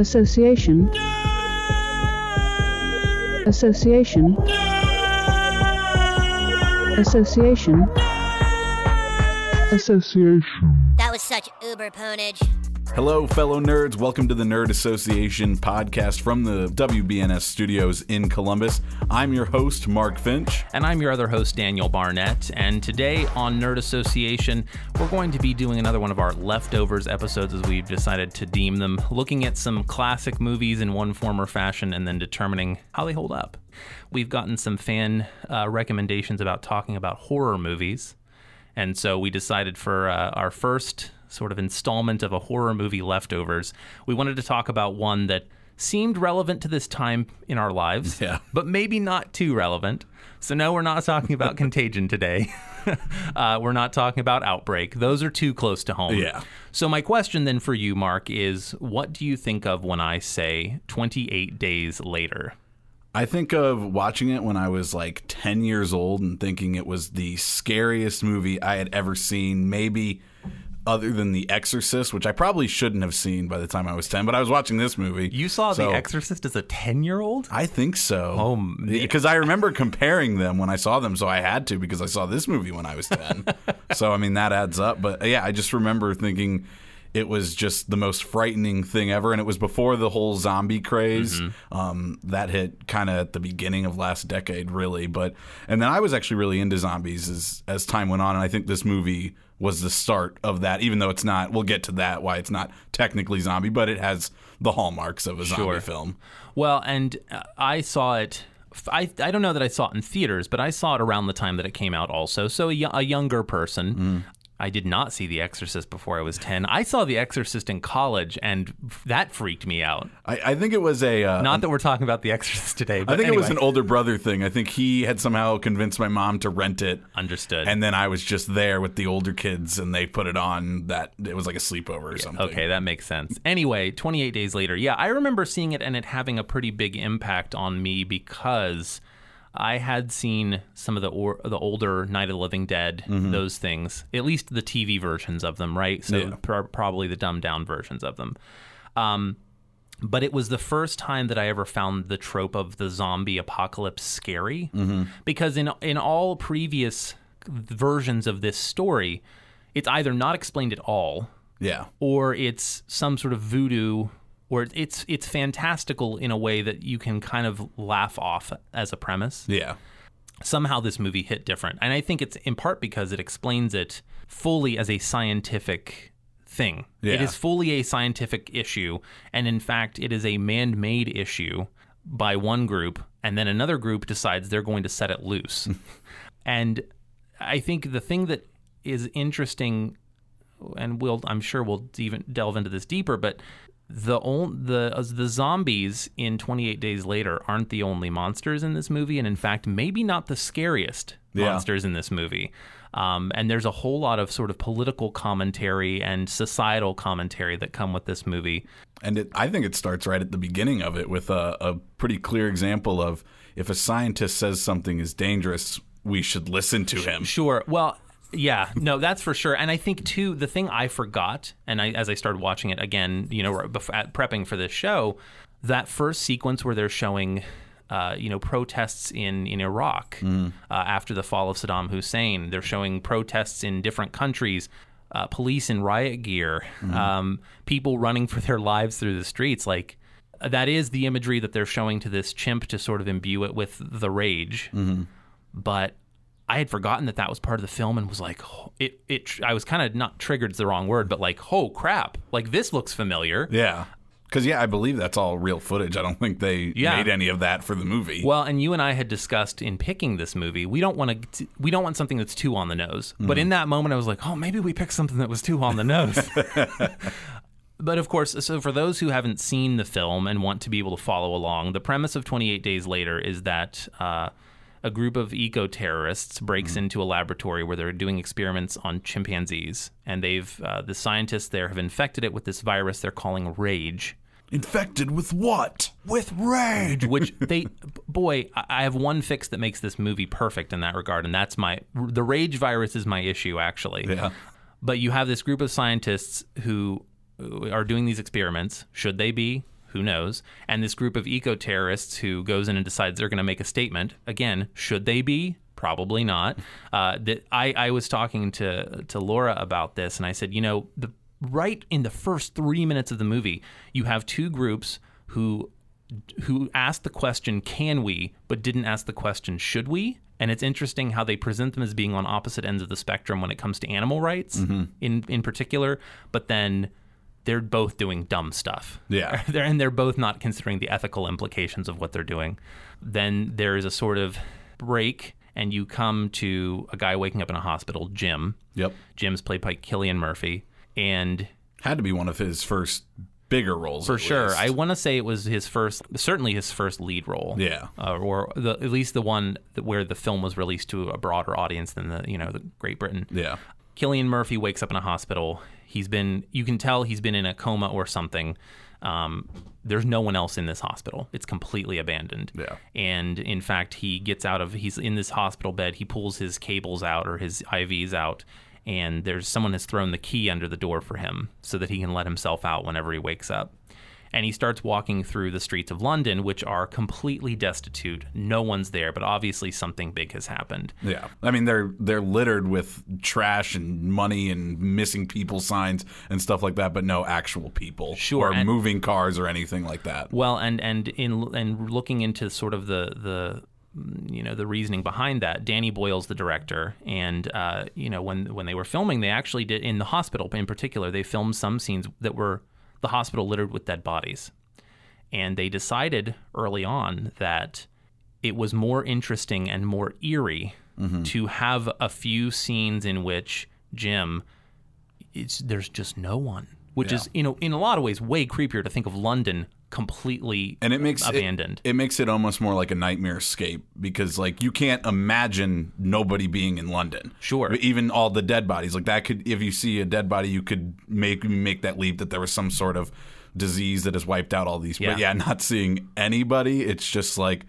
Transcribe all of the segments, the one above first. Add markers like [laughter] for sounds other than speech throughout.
Association. Association. Association. Association. That was such uber ponage. Hello, fellow nerds. Welcome to the Nerd Association podcast from the WBNS studios in Columbus. I'm your host, Mark Finch. And I'm your other host, Daniel Barnett. And today on Nerd Association, we're going to be doing another one of our leftovers episodes as we've decided to deem them, looking at some classic movies in one form or fashion and then determining how they hold up. We've gotten some fan uh, recommendations about talking about horror movies. And so we decided for uh, our first sort of installment of a horror movie leftovers, we wanted to talk about one that seemed relevant to this time in our lives, Yeah. but maybe not too relevant. So, no, we're not talking about [laughs] Contagion today. [laughs] uh, we're not talking about Outbreak. Those are too close to home. Yeah. So, my question then for you, Mark, is what do you think of when I say 28 days later? I think of watching it when I was like 10 years old and thinking it was the scariest movie I had ever seen, maybe other than The Exorcist, which I probably shouldn't have seen by the time I was 10, but I was watching this movie. You saw So- The Exorcist as a 10 year old? I think so. Oh, because I remember comparing them when I saw them, so I had to because I saw this movie when I was ten. [laughs] so I mean that adds up. But yeah, I just remember thinking it was just the most frightening thing ever, and it was before the whole zombie craze um, that hit kind of at the beginning of last decade, really. But and then I was actually really into zombies as as time went on, and I think this movie was the start of that. Even though it's not, we'll get to that why it's not technically zombie, but it has the hallmarks of a zombie Sure. film. Well, and uh, I saw it. I, I don't know that I saw it in theaters, but I saw it around the time that it came out also. So a, yo- a younger person. I did not see The Exorcist before I was 10. I saw The Exorcist in college, and that freaked me out. I, I think it was a uh, Not that we're talking about The Exorcist today, but I think it was an older brother thing. I think he had somehow convinced my mom to rent it. Understood. And then I was just there with the older kids and they put it on that it was like a sleepover or something. Okay, that makes sense. Anyway, 28 days later, yeah, I remember seeing it and it having a pretty big impact on me because I had seen some of the or, the older Night of the Living Dead, those things, at least the TV versions of them, right? So Yeah. pro- probably the dumbed down versions of them. Um, but it was the first time that I ever found the trope of the zombie apocalypse scary, because in in all previous versions of this story, it's either not explained at all Yeah. or it's some sort of voodoo or it's it's fantastical in a way that you can kind of laugh off as a premise. Yeah. Somehow this movie hit different. And I think it's in part because it explains it fully as a scientific thing. It Yeah. is fully a scientific issue and in fact it is a man-made issue by one group and then another group decides they're going to set it loose. [laughs] and I think the thing that is interesting and we'll I'm sure we'll even delve into this deeper, but the on, the uh, the zombies in 28 Days Later aren't the only monsters in this movie, and in fact, maybe not the scariest Yeah. monsters in this movie. Um, and there's a whole lot of sort of political commentary and societal commentary that come with this movie. And it, I think it starts right at the beginning of it with a, a pretty clear example of if a scientist says something is dangerous, we should listen to him. Sure. Well, yeah, no, that's for sure. And I think too, the thing I forgot, and I, as I started watching it again, you know, prepping for this show, that first sequence where they're showing, uh, you know, protests in in Iraq uh, after the fall of Saddam Hussein. They're showing protests in different countries. Uh, police in riot gear, um, people running for their lives through the streets. Like that is the imagery that they're showing to this chimp to sort of imbue it with the rage but I had forgotten that that was part of the film and was like, oh, it, it, I was kind of not triggered is the wrong word, but like, oh crap, like this looks familiar. Yeah. Because, yeah, I believe that's all real footage. I don't think they Yeah. made any of that for the movie. Well, and you and I had discussed in picking this movie, we don't want to, we don't want something that's too on the nose. But in that moment, I was like, oh, maybe we picked something that was too on the nose. [laughs] [laughs] but of course, so for those who haven't seen the film and want to be able to follow along, the premise of 28 Days Later is that uh, a group of eco terrorists breaks into a laboratory where they're doing experiments on chimpanzees, and they've uh, the scientists there have infected it with this virus they're calling rage. Infected with what? With rage, which they, boy, I I have one fix that makes this movie perfect in that regard, and that's my the rage virus is my issue actually. Yeah. But you have this group of scientists who are doing these experiments. Should they be? Who knows? And this group of eco terrorists who goes in and decides they're going to make a statement. Again, should they be? Probably not. Uh, that I, I was talking to to Laura about this, and I said, you know, the right in the first three minutes of the movie, you have two groups who who asked the question can we but didn't ask the question should we and it's interesting how they present them as being on opposite ends of the spectrum when it comes to animal rights in in particular but then they're both doing dumb stuff Yeah. [laughs] they're, and they're both not considering the ethical implications of what they're doing then there is a sort of break and you come to a guy waking up in a hospital jim Yep. jim's played by cillian murphy and Had to be one of his first bigger roles. for sure. least. I want to say it was his first, certainly his first lead role. Yeah. uh, or the, at least the one that, where the film was released to a broader audience than the you know the Great Britain. Yeah. Cillian Murphy wakes up in a hospital. He's been, you can tell he's been in a coma or something. Um, there's no one else in this hospital. It's completely abandoned. Yeah. And in fact, he gets out of, he's in this hospital bed. He pulls his cables out or his IVs out. And there's someone has thrown the key under the door for him so that he can let himself out whenever he wakes up. And he starts walking through the streets of London, which are completely destitute. No one's there, but obviously something big has happened. Yeah, I mean they're they're littered with trash and money and missing people signs and stuff like that, but no actual people Sure, or and- moving cars or anything like that. Well, and and in and looking into sort of the the you know the reasoning behind that, Danny Boyle's the director, and uh, you know when when they were filming, they actually did in the hospital in particular, they filmed some scenes that were the hospital littered with dead bodies, and they decided early on that it was more interesting and more eerie mm-hmm. to have a few scenes in which Jim it's there's just no one, which Yeah. is you know in a lot of ways way creepier to think of London completely And it makes it- abandoned. It, makes it almost more like a nightmare escape because like you can't imagine nobody being in London. Sure. Even all the dead bodies. Like that could if you see a dead body you could make make that leap that there was some sort of disease that has wiped out all these. Yeah. But yeah, not seeing anybody, it's just like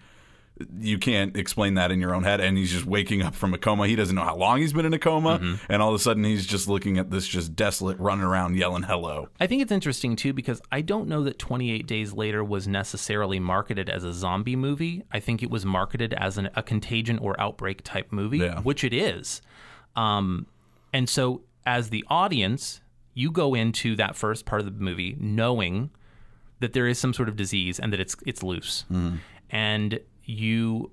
you can't explain that in your own head and he's just waking up from a coma he doesn't know how long he's been in a coma Mm-hmm. and all of a sudden he's just looking at this just desolate running around yelling hello I think it's interesting too because I don't know that 28 Days Later was necessarily marketed as a zombie movie. I think it was marketed as an, a contagion or outbreak type movie, Yeah. which it is. Um, and so, as the audience, you go into that first part of the movie knowing that there is some sort of disease and that it's it's loose, and you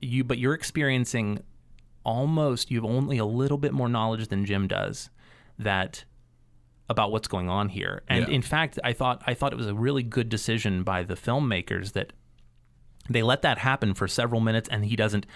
you but you're experiencing almost you have only a little bit more knowledge than Jim does that about what's going on here. And Yeah. in fact, I thought I thought it was a really good decision by the filmmakers that they let that happen for several minutes and he doesn't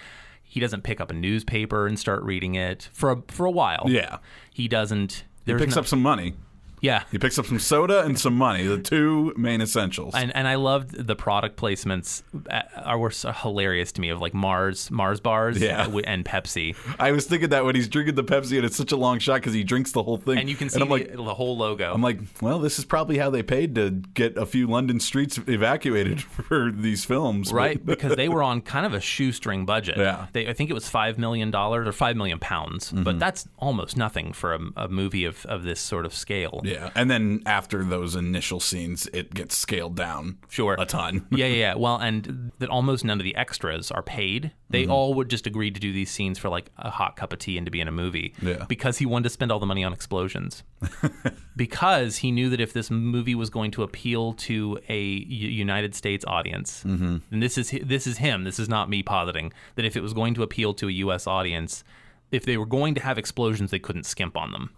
he doesn't pick up a newspaper and start reading it for a, for a while. yeah He doesn't he picks no- up some money yeah. he picks up some soda and some money the two main essentials And and I loved the product placements uh, are were so hilarious to me of like Mars Mars bars Yeah. uh, and Pepsi. I was thinking that when he's drinking the Pepsi and it's such a long shot because he drinks the whole thing And you can see I'm like the, the whole logo. I'm like, well, this is probably how they paid to get a few London streets evacuated [laughs] for these films, right because they were [laughs] on kind of a shoestring budget Yeah. they, i think it was five million dollars or five million pounds Mm-hmm. but that's almost nothing for a, a movie of, of this sort of scale Yeah, and then after those initial scenes, it gets scaled down Sure. a ton. [laughs] yeah, yeah, yeah. Well, and that almost none of the extras are paid. They Mm-hmm. all would just agree to do these scenes for like a hot cup of tea and to be in a movie. Yeah. Because he wanted to spend all the money on explosions. [laughs] because he knew that if this movie was going to appeal to a United States audience, Mm-hmm. and this is this is him. This is not me positing that if it was going to appeal to a U.S. audience, if they were going to have explosions, they couldn't skimp on them.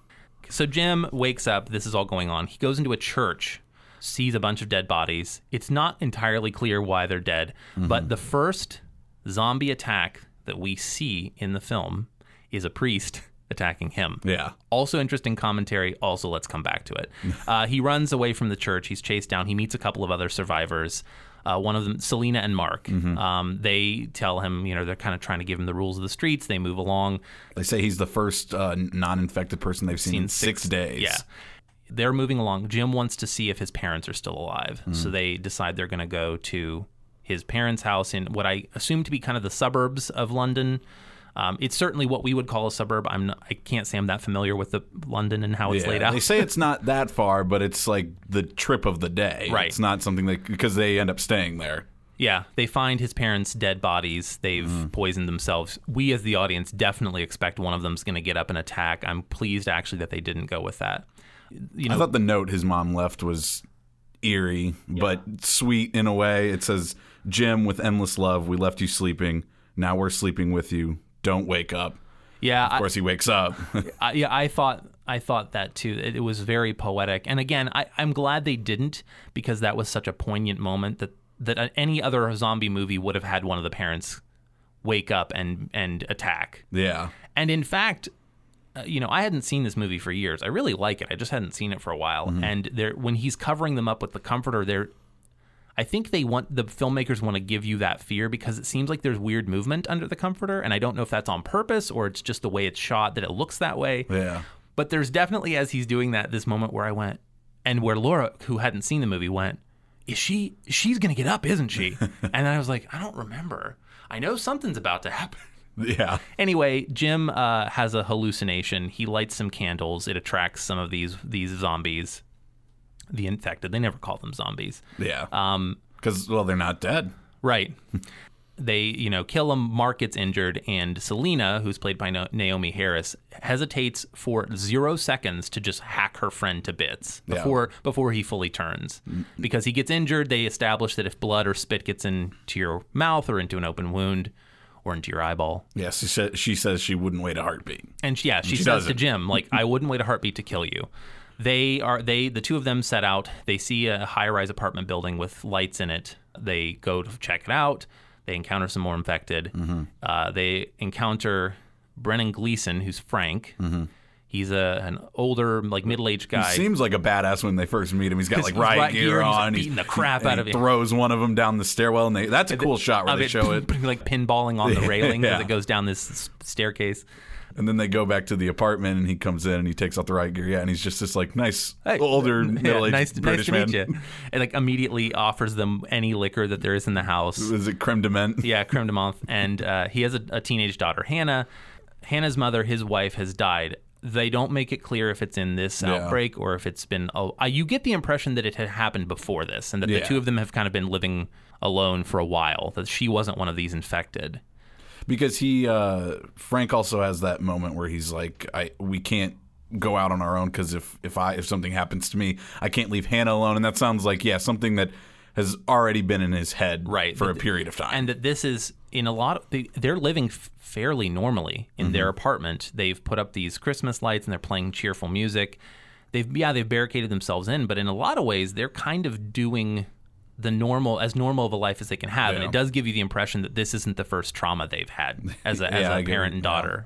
So Jim wakes up. This is all going on. He goes into a church, sees a bunch of dead bodies. It's not entirely clear why they're dead, but the first zombie attack that we see in the film is a priest [laughs] attacking him. Yeah, Also interesting commentary. Also, let's come back to it. [laughs] Uh, he runs away from the church. He's chased down. He meets a couple of other survivors. Uh, one of them, Selena and Mark. Um, they tell him, you know, they're kind of trying to give him the rules of the streets. They move along. they say he's the first uh, non-infected person they've seen, in six, days. Yeah. They're moving along. Jim wants to see if his parents are still alive. Hmm. So they decide they're going to go to his parents' house in what I assume to be kind of the suburbs of London. Um, it's certainly what we would call a suburb. I'm not, I can't say I'm that familiar with the London and how it's Yeah, laid out. They say it's [laughs] not that far, but it's like the trip of the day. Right. It's not something that because they end up staying there. Yeah, they find his parents' dead bodies. They've Mm-hmm. poisoned themselves. We, as the audience, definitely expect one of them's going to get up and attack. I'm pleased actually that they didn't go with that. You know, I thought the note his mom left was eerie, but sweet in a way. It says, "Jim, with endless love, we left you sleeping. Now we're sleeping with you. Don't wake up." yeah, Of course, he wakes up. [laughs] I, yeah, I thought I thought that too. It, it was very poetic, and again, I, I'm glad they didn't because that was such a poignant moment that that any other zombie movie would have had one of the parents wake up and and attack. yeah. And in fact, uh, you know, I hadn't seen this movie for years. I really like it. I just hadn't seen it for a while. And there, when he's covering them up with the comforter, there, I think they want the filmmakers want to give you that fear because it seems like there's weird movement under the comforter, and I don't know if that's on purpose or it's just the way it's shot that it looks that way. Yeah. But there's definitely as he's doing that this moment where I went, and where Laura, who hadn't seen the movie, went, "Is she? She's gonna get up, isn't she?" [laughs] and I was like, I don't remember. I know something's about to happen. Yeah. Anyway, Jim uh, has a hallucination. He lights some candles. It attracts some of these these zombies, the infected. They never call them zombies. Yeah. Um, Because well, they're not dead. right. [laughs] they you know kill him. Mark gets injured, and Selena, who's played by Na- Naomie Harris, hesitates for zero seconds to just hack her friend to bits Yeah. before before he fully turns. Because he gets injured, they establish that if blood or spit gets into your mouth or into an open wound or into your eyeball, Yes. She said she says she wouldn't wait a heartbeat. And she- yeah, she, she says to doesn't. Jim, like, I wouldn't wait a heartbeat to kill you. They are they the two of them set out. They see a high-rise apartment building with lights in it. They go to check it out. They encounter some more infected. Mm-hmm. Uh, they encounter Brendan Gleeson, who's Frank. Mm-hmm. He's a an older, like middle-aged guy. He seems like a badass when they first meet him. He's got like he's riot riot gear gear and he's, on. beating the crap out he of it. Throws one of them down the stairwell, and they, that's a cool shot where they it, show it. [laughs] like pinballing on the [laughs] railing Yeah. as it goes down this staircase. And then they go back to the apartment, and he comes in and he takes out the riot gear. Yeah, and he's just this like nice Hey. older [laughs] Yeah, middle-aged nice, British nice to man. meet you. And like immediately offers them any liquor that there is in the house. Is it creme de menthe? Yeah, [laughs] creme de menthe. And uh, he has a, a teenage daughter, Hannah. Hannah's mother, his wife, has died. They don't make it clear if it's in this Yeah. outbreak or if it's been. Oh, uh, you get the impression that it had happened before this, and that Yeah. the two of them have kind of been living alone for a while. That she wasn't one of these infected. Because he uh Frank also has that moment where he's like I we can't go out on our own because if if I if something happens to me I can't leave Hannah alone. And that sounds like yeah something that has already been in his head Right. for a period of time. and that this is in a lot of they, they're living fairly normally in their apartment. They've put up these christmas lights and they're playing cheerful music. They've yeah they've barricaded themselves in but in a lot of ways they're kind of doing the normal as normal of a life as they can have and it does give you the impression that this isn't the first trauma they've had [laughs] as a, as Yeah, I a get parent and Yeah. daughter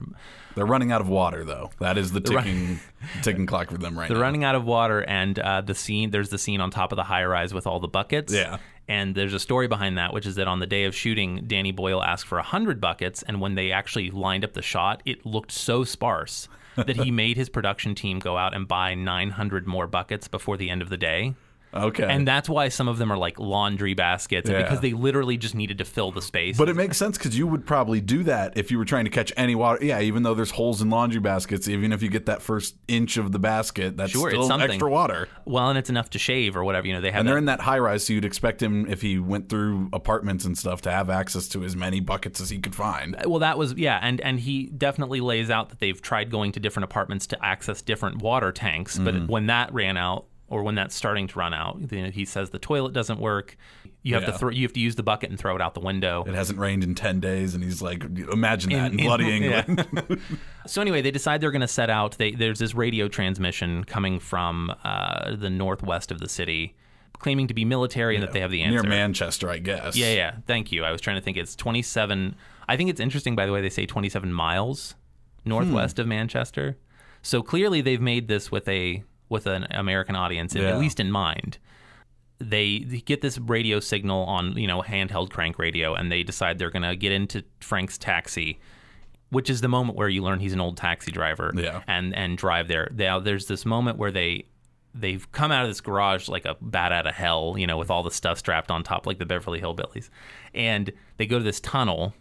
they're running out of water though that is the ticking [laughs] ticking clock for them right They're now running out of water, and uh, the scene there's the scene on top of the high rise with all the buckets. Yeah. And there's a story behind that, which is that on the day of shooting, Danny Boyle asked for hundred buckets, and when they actually lined up the shot, it looked so sparse that he [laughs] made his production team go out and buy 900 more buckets before the end of the day. Okay And that's why some of them are like laundry baskets, Yeah. because they literally just needed to fill the space. but it makes sense because you would probably do that if you were trying to catch any water. Yeah, even though there's holes in laundry baskets, even if you get that first inch of the basket, that's Sure, still something. extra water. well, and it's enough to shave or whatever. You know, they have And that- they're in that high rise, so you'd expect him, if he went through apartments and stuff, to have access to as many buckets as he could find. well that was yeah and and he definitely lays out that they've tried going to different apartments to access different water tanks but Mm-hmm. when that ran out or when that's starting to run out then he says the toilet doesn't work you have Yeah. to throw you have to use the bucket and throw it out the window It hasn't rained in 10 days, and he's like, imagine that in, in- bloody [laughs] yeah. England. [laughs] [laughs] so anyway they decide they're going to set out they, there's this radio transmission coming from uh, the northwest of the city claiming to be military and that they have the answer Near Manchester, I guess. yeah yeah thank you i was trying to think it's 27 i think it's interesting by the way they say 27 miles northwest Hmm. of manchester so clearly they've made this with a with an american audience Yeah. at least in mind they get this radio signal on you know handheld crank radio and they decide they're going to get into frank's taxi which is the moment where you learn he's an old taxi driver Yeah. and and drive there now there's this moment where they they've come out of this garage like a bat out of hell you know with all the stuff strapped on top like the beverly hillbillies and they go to this tunnel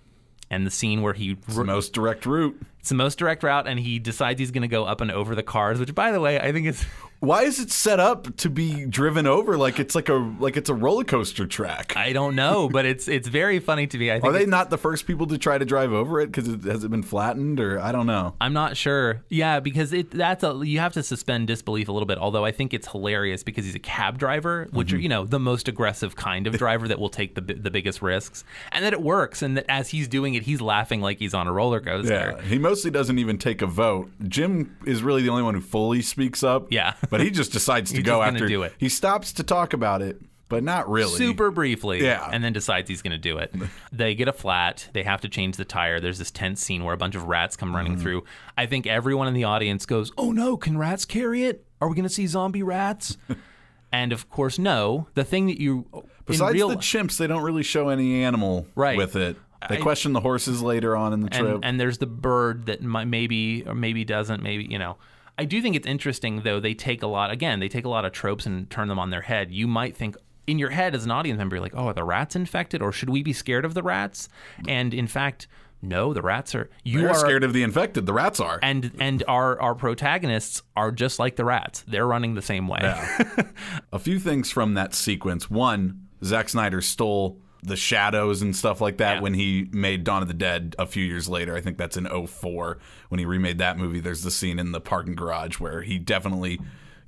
and the scene where he It's the most direct route. it's the most direct route, and he decides he's going to go up and over the cars. Which, by the way, I think is Why is it set up to be driven over like it's like a like it's a roller coaster track? I don't know, but it's it's very funny to me. I think Are they not the first people to try to drive over it because it has it been flattened or I don't know. I'm not sure. Yeah, because it that's a you have to suspend disbelief a little bit. Although I think it's hilarious because he's a cab driver, which Mm-hmm. are you know the most aggressive kind of driver that will take the the biggest risks, and that it works. And that as he's doing it, he's laughing like he's on a roller coaster. Yeah, he mostly doesn't even take a vote. Jim is really the only one who fully speaks up. Yeah. [laughs] but he just decides to go after. do it. He stops to talk about it, but not really. Super briefly, Yeah. and then decides he's going to do it. [laughs] They get a flat. They have to change the tire. There's this tense scene where a bunch of rats come running Mm-hmm. through. I think everyone in the audience goes, "Oh no, can rats carry it? Are we going to see zombie rats?" [laughs] and of course, no. The thing that you Besides real the chimps, they don't really show any animal Right. with it. They I- question the horses later on in the trip. and, and there's the bird that might, maybe or maybe doesn't maybe you know i do think it's interesting though they take a lot again they take a lot of tropes and turn them on their head you might think in your head as an audience member you're like oh are the rats infected or should we be scared of the rats and in fact no the rats are you They're are scared of the infected. The rats are. and and our our protagonists are just like the rats they're running the same way [laughs] a few things from that sequence. One, Zack Snyder stole the shadows and stuff like that Yeah. when he made Dawn of the Dead a few years later. I think that's in 04 when he remade that movie. There's the scene in the parking garage where he definitely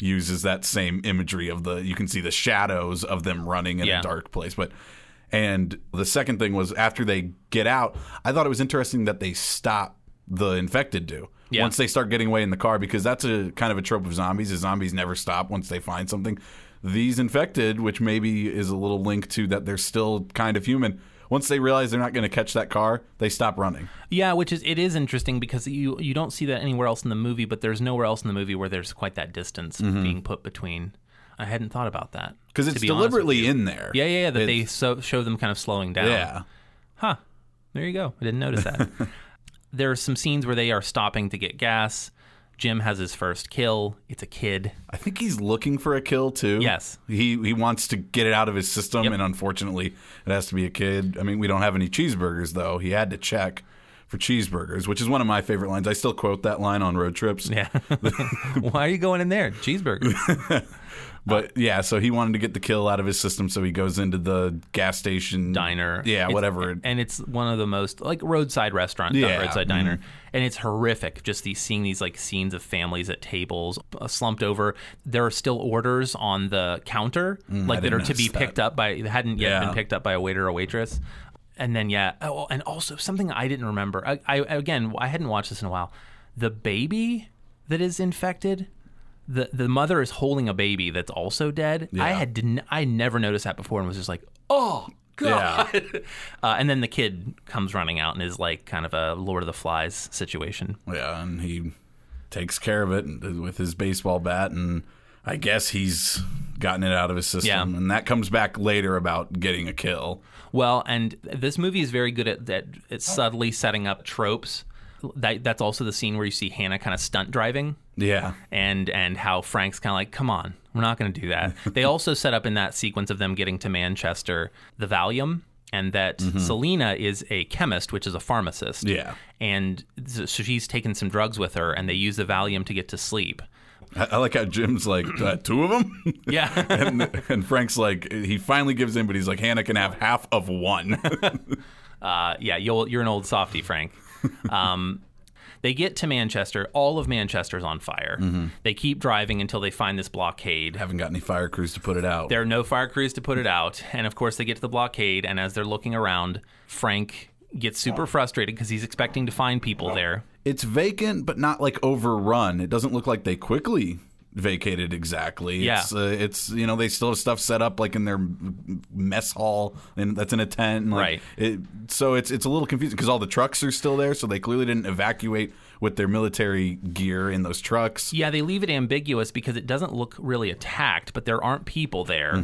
uses that same imagery of the you can see the shadows of them running in Yeah. a dark place. But and the second thing was after they get out, I thought it was interesting that they stop the infected do. Yeah. Once they start getting away in the car, because that's a kind of a trope of zombies. Is zombies never stop once they find something. These infected, which maybe is a little link to that they're still kind of human. Once they realize they're not going to catch that car, they stop running. Yeah, which is it is interesting because you you don't see that anywhere else in the movie, but there's nowhere else in the movie where there's quite that distance mm-hmm. being put between. I hadn't thought about that Because it's be deliberately in there. Yeah, yeah, yeah. That It's- they so, show them kind of slowing down. Yeah. Huh. There you go. I didn't notice that. [laughs] there are some scenes where they are stopping to get gas. Jim has his first kill. It's a kid. I think he's looking for a kill too. Yes. He he wants to get it out of his system, Yep. and unfortunately, it has to be a kid. I mean, we don't have any cheeseburgers though. He had to check for cheeseburgers, which is one of my favorite lines. I still quote that line on road trips. Yeah. [laughs] Why are you going in there? Cheeseburger. [laughs] But yeah, so he wanted to get the kill out of his system, so he goes into the gas station diner. Yeah, It's- whatever. And it's one of the most like roadside restaurant, not Yeah, mm-hmm. roadside diner, and it's horrific. Just these seeing these like scenes of families at tables uh, slumped over. There are still orders on the counter, like that didn't are to be notice picked up by that hadn't yet Yeah. been picked up by a waiter or waitress. And then yeah, oh, and also something I didn't remember. I, I again I hadn't watched this in a while. The baby that is infected. The, the mother is holding a baby that's also dead. I had didn't I never noticed that before and was just like, oh Yeah. [laughs] uh, and then the kid comes running out and is like kind of a Lord of the Flies situation. Yeah, and he takes care of it with his baseball bat, and I guess he's gotten it out of his system. Yeah. And that comes back later about getting a kill. Well, and this movie is very good at that. It's subtly setting up tropes. That, that's also the scene where you see Hannah kind of stunt driving, Yeah. and and how Frank's kind of like, "Come on, we're not going to do that." [laughs] they also set up in that sequence of them getting to Manchester the Valium, and that Selena is a chemist, which is a pharmacist. Yeah. and so she's taken some drugs with her, and they use the Valium to get to sleep. I, I like how Jim's like, uh, two of them? [laughs] Yeah. [laughs] and, and Frank's like, he finally gives in, but he's like, Hannah can have half of one. Uh, yeah, you'll, you're an old softy, Frank. Um, they get to Manchester. All of Manchester's on fire. Mm-hmm. They keep driving until they find this blockade. Haven't got any fire crews to put it out. There are no fire crews to put it out. And of course, they get to the blockade. And as they're looking around, Frank gets super frustrated because he's expecting to find people there. It's vacant, but not like overrun. It doesn't look like they quickly vacated exactly. Yeah. It's, uh, it's you know they still have stuff set up like in their mess hall and that's in a tent. And, like, Right. It, so it's it's a little confusing because all the trucks are still there, so they clearly didn't evacuate with their military gear in those trucks. Yeah, they leave it ambiguous because it doesn't look really attacked, but there aren't people there.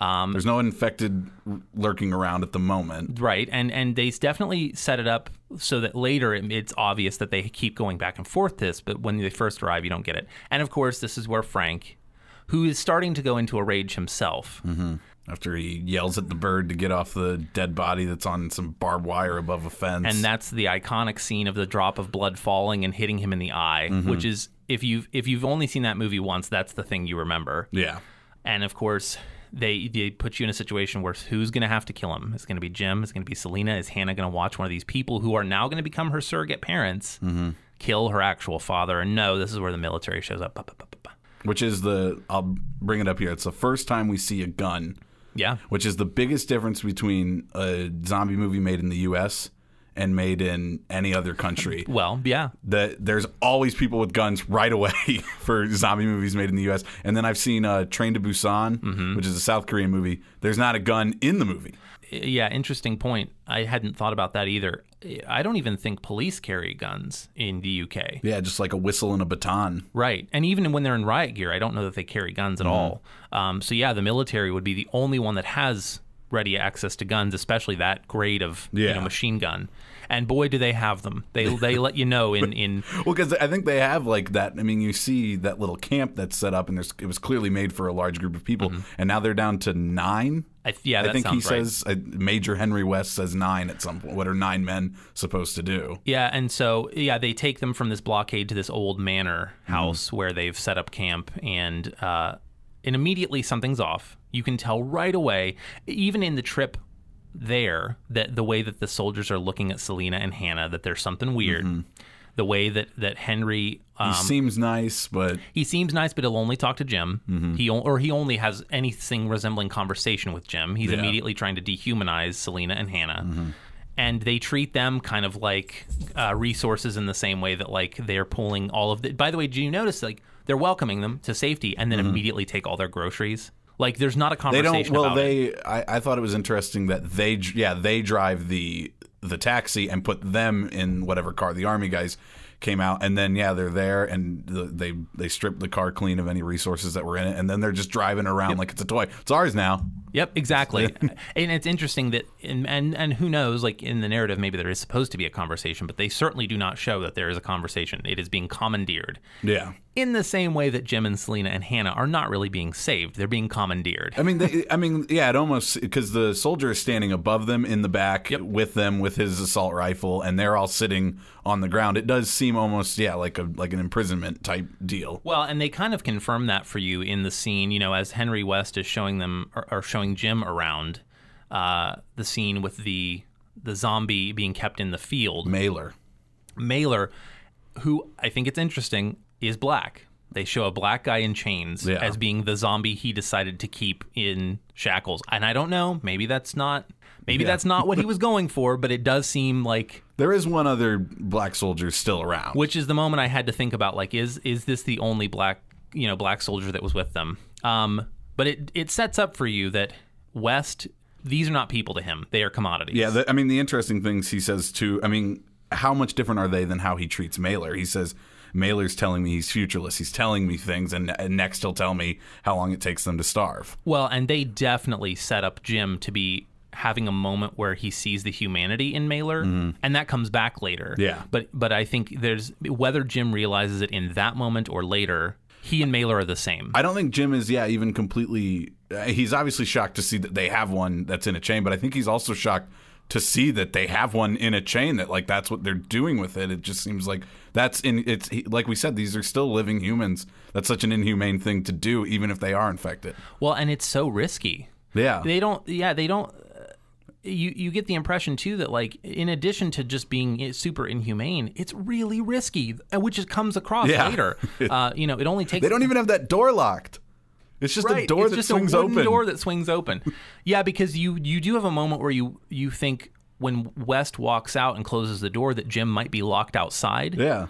Um, There's no infected lurking around at the moment. Right, and and they definitely set it up so that later it, it's obvious that they keep going back and forth this, but when they first arrive, you don't get it. And of course, this is where Frank, who is starting to go into a rage himself, After he yells at the bird to get off the dead body that's on some barbed wire above a fence. and that's the iconic scene of the drop of blood falling and hitting him in the eye, Mm-hmm. which is if you've if you've only seen that movie once, that's the thing you remember. yeah. And of course, they they put you in a situation where who's going to have to kill him? Is it going to be Jim? Is it going to be Selena? Is Hannah going to watch one of these people who are now going to become her surrogate parents kill her actual father? And no, this is where the military shows up. Which is the, I'll bring it up here. It's the first time we see a gun, Yeah, which is the biggest difference between a zombie movie made in the U.S. and made in any other country. [laughs] well, yeah, that there's always people with guns right away [laughs] for zombie movies made in the U.S. And then I've seen uh, Train to Busan, Mm-hmm. which is a South Korean movie. There's not a gun in the movie. yeah. Interesting point. I hadn't thought about that either. I don't even think police carry guns in the UK. Yeah, just like a whistle and a baton. Right. And even when they're in riot gear, I don't know that they carry guns Mm-hmm. at all. Um, so, yeah, the military would be the only one that has ready access to guns, especially that grade of you know, machine gun. And boy, do they have them. They, they let you know in, in [laughs] Well, because I think they have like that. I mean, you see that little camp that's set up, and there's it was clearly made for a large group of people, and now they're down to nine. I, yeah, I think he right. says uh, Major Henry West says nine at some point. What are nine men supposed to do? Yeah, and so yeah, they take them from this blockade to this old manor Mm-hmm. house where they've set up camp, and uh, and immediately something's off. You can tell right away, even in the trip there, that the way that the soldiers are looking at Selena and Hannah, that there's something weird. The way that that Henry. Mm-hmm. He Um, seems nice, but he seems nice, but he'll only talk to Jim. Mm-hmm. He o- or he only has anything resembling conversation with Jim. He's Yeah. immediately trying to dehumanize Selena and Hannah, Mm-hmm. and they treat them kind of like uh, resources in the same way that like they're pulling all of the. By the way, do you notice like they're welcoming them to safety and then immediately take all their groceries? Like there's not a Mm-hmm. they conversation don't. Well, they. I, I thought it was interesting that they. Yeah, they drive the the taxi and put them in whatever car the army guys came out, and then yeah, they're there and the, they they strip the car clean of any resources that were in it, and then they're just driving around like it's a toy. It's ours now. Yep, exactly. [laughs] and it's interesting that, and, and and who knows, like in the narrative, maybe there is supposed to be a conversation, but they certainly do not show that there is a conversation. It is being commandeered. Yeah. in the same way that Jim and Selena and Hannah are not really being saved; they're being commandeered. I mean, they, I mean, yeah, it almost because the soldier is standing above them in the back with them with his assault rifle, and they're all sitting on the ground. It does seem almost, yeah, like a like an imprisonment type deal. Well, and they kind of confirm that for you in the scene, you know, as Henry West is showing them or, or showing Jim around uh, the scene with the the zombie being kept in the field. Mailer. Mailer, who I think it's interesting, is black. They show a black guy in chains Yeah. as being the zombie he decided to keep in shackles. And I don't know, maybe that's not maybe Yeah. that's not what he was going for, but it does seem like There is one other black soldier still around. which is the moment I had to think about like is is this the only black you know black soldier that was with them um but it it sets up for you that West these are not people to him they are commodities yeah, the, I mean, the interesting things he says too. I mean, how much different are they than how he treats Mailer? He says. Mailer's telling me he's futureless. He's telling me things, and, and next he'll tell me how long it takes them to starve. well and they definitely set up Jim to be having a moment where he sees the humanity in Mailer and that comes back later. Yeah. but but I think there's whether Jim realizes it in that moment or later he and Mailer are the same I don't think Jim is, yeah, even completely. Uh, he's obviously shocked to see that they have one that's in a chain, but I think he's also shocked to see that they have one in a chain. That like that's what they're doing with it. It just seems like that's in. It's like we said, these are still living humans. That's such an inhumane thing to do, even if they are infected. well and it's so risky Yeah, they don't yeah they don't you you get the impression too that like in addition to just being super inhumane it's really risky uh, which just comes across Yeah. later [laughs] uh, you know it only takes they don't even have that door locked. It's just right a door it's that just swings a open. door that swings open [laughs] yeah because you you do have a moment where you you think when west walks out and closes the door that jim might be locked outside yeah,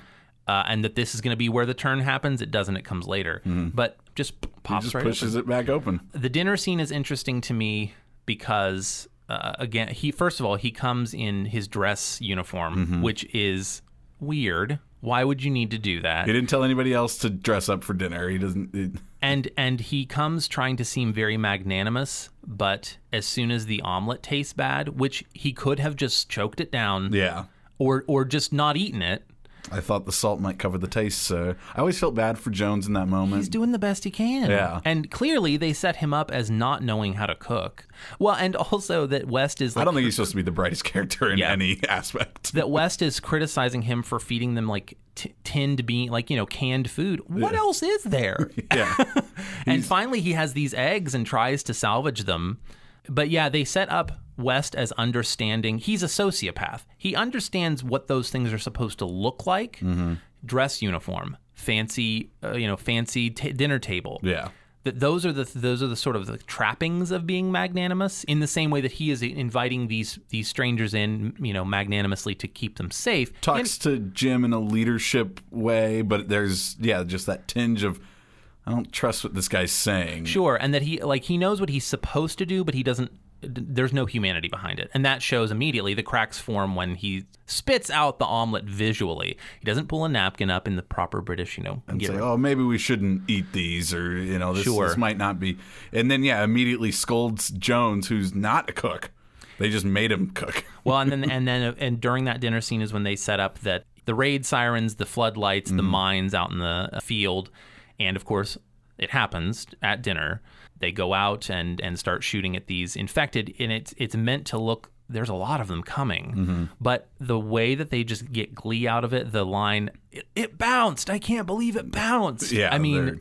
uh, and that this is going to be where the turn happens it doesn't it comes later but just p- Mm-hmm. he pops just right pushes open. it back open. the dinner scene is interesting to me because uh, again he first of all he comes in his dress uniform Mm-hmm. which is weird why would you need to do that He didn't tell anybody else to dress up for dinner. He doesn't. And and he comes trying to seem very magnanimous but as soon as the omelet tastes bad which he could have just choked it down yeah, or or just not eaten it I thought the salt might cover the taste, so I always felt bad for Jones in that moment. He's doing the best he can. Yeah. And clearly they set him up as not knowing how to cook. Well, and also that West is like I don't think he's supposed to be the brightest [laughs] character in Yeah. any [laughs] aspect. that West is criticizing him for feeding them like t- tinned bean, like you know, canned food. What else is there? [laughs] yeah. and finally, he has these eggs and tries to salvage them. But yeah, they set up West as understanding. He's a sociopath. He understands what those things are supposed to look like: Mm-hmm. dress uniform, fancy, uh, you know, fancy t- dinner table. Yeah. That those are the those are the sort of the trappings of being magnanimous. In the same way that he is inviting these these strangers in, you know, magnanimously to keep them safe. Talks to Jim in a leadership way, but there's yeah, just that tinge of I don't trust what this guy's saying. Sure, and that he like he knows what he's supposed to do, but he doesn't. There's no humanity behind it, and that shows immediately. The cracks form when he spits out the omelet visually. He doesn't pull a napkin up in the proper British, you know. and say, "Oh, maybe we shouldn't eat these," or you know, this, Sure. this might not be. And then yeah, immediately scolds Jones, who's not a cook. They just made him cook. [laughs] Well, and then and then and during that dinner scene is when they set up that the raid sirens, the floodlights, Mm-hmm. the mines out in the field, and of course it happens at dinner. They go out and and start shooting at these infected, and it's it's meant to look. There's a lot of them coming, Mm-hmm. but the way that they just get glee out of it, the line "it, it bounced," I can't believe it bounced. Yeah, I mean,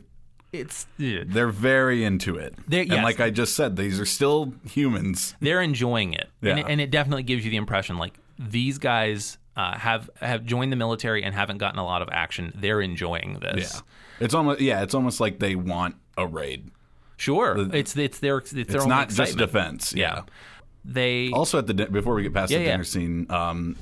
it's yeah, They're very into it. They're- and yes. like I just said, these are still humans. they're enjoying it, and, it and it definitely gives you the impression like these guys uh, have have joined the military and haven't gotten a lot of action. They're enjoying this. Yeah. It's almost yeah, it's almost like they want a raid. Sure, it's it's their it's, their It's own not just defense. Yeah. They Also, at the before we get past Yeah, the yeah. dinner scene, um,